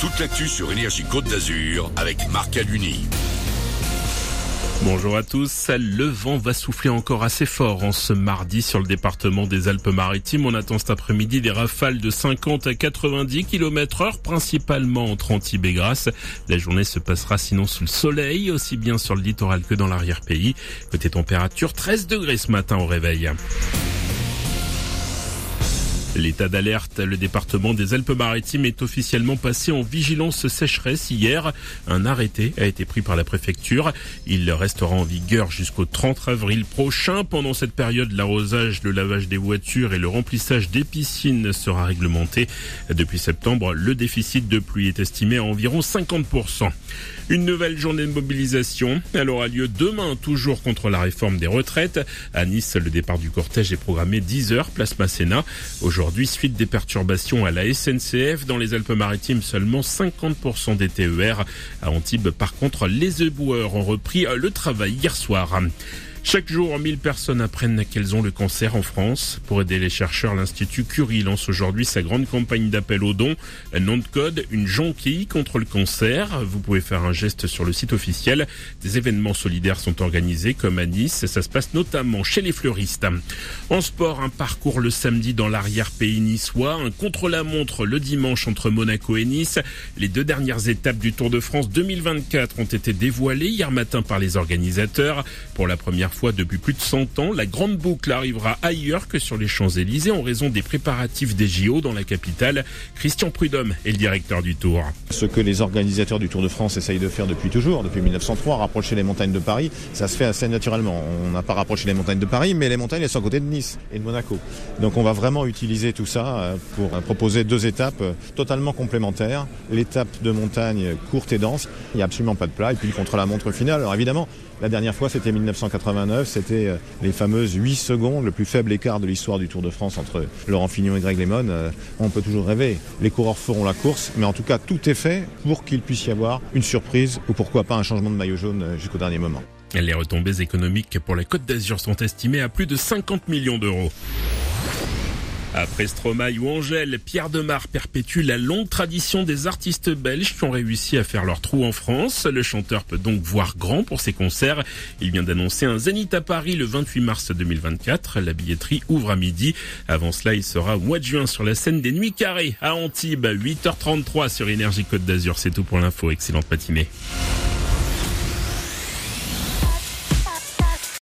toute l'actu sur Énergie Côte d'Azur avec Marc Aluni. Bonjour à tous. Le vent va souffler encore assez fort en ce mardi sur le département des Alpes-Maritimes. On attend cet après-midi des rafales de 50 à 90 km heure, principalement entre Antibes et Grasse. La journée se passera sinon sous le soleil, aussi bien sur le littoral que dans l'arrière-pays. Côté température, 13 degrés ce matin au réveil. L'état d'alerte, le département des Alpes-Maritimes est officiellement passé en vigilance sécheresse hier. Un arrêté a été pris par la préfecture. Il restera en vigueur jusqu'au 30 avril prochain. Pendant cette période, l'arrosage, le lavage des voitures et le remplissage des piscines sera réglementé. Depuis septembre, le déficit de pluie est estimé à environ 50%. Une nouvelle journée de mobilisation. Elle aura lieu demain, toujours contre la réforme des retraites. À Nice, le départ du cortège est programmé 10 heures, place Masséna. Suite des perturbations à la SNCF. Dans les Alpes-Maritimes, seulement 50% des TER. À Antibes, par contre, les éboueurs ont repris le travail hier soir. Chaque jour, 1000 personnes apprennent qu'elles ont le cancer en France. Pour aider les chercheurs, l'Institut Curie lance aujourd'hui sa grande campagne d'appel aux dons. Un nom de code, une jonquille contre le cancer. Vous pouvez faire un geste sur le site officiel. Des événements solidaires sont organisés comme à Nice. Ça se passe notamment chez les fleuristes. En sport, un parcours le samedi dans l'arrière-pays niçois. Un contre-la-montre le dimanche entre Monaco et Nice. Les deux dernières étapes du Tour de France 2024 ont été dévoilées hier matin par les organisateurs. Pour la première fois depuis plus de 100 ans, la grande boucle arrivera ailleurs que sur les Champs-Élysées en raison des préparatifs des JO dans la capitale. Christian Prudhomme est le directeur du Tour. Ce que les organisateurs du Tour de France essayent de faire depuis toujours, depuis 1903, rapprocher les montagnes de Paris, ça se fait assez naturellement. On n'a pas rapproché les montagnes de Paris, mais les montagnes sont à côté de Nice et de Monaco. Donc on va vraiment utiliser tout ça euh, pour proposer deux étapes euh, totalement complémentaires. L'étape de montagne courte et dense, il n'y a absolument pas de plat, et puis contre la montre finale. Alors évidemment, la dernière fois c'était 1989, c'était euh, les fameuses 8 secondes, le plus faible écart de l'histoire du Tour de France entre Laurent Fignon et Greg LeMond. Euh, on peut toujours rêver. Les coureurs feront la course, mais en tout cas tout est fait pour qu'il puisse y avoir une surprise ou pourquoi pas un changement de maillot jaune euh, jusqu'au dernier moment. Les retombées économiques pour la Côte d'Azur sont estimées à plus de 50 millions d'euros. Après Stromae ou Angèle, Pierre Demar perpétue la longue tradition des artistes belges qui ont réussi à faire leur trou en France. Le chanteur peut donc voir grand pour ses concerts. Il vient d'annoncer un Zénith à Paris le 28 mars 2024. La billetterie ouvre à midi. Avant cela, il sera au mois de juin sur la scène des Nuits Carrées à Antibes, 8h33 sur Énergie Côte d'Azur. C'est tout pour l'info. Excellente matinée.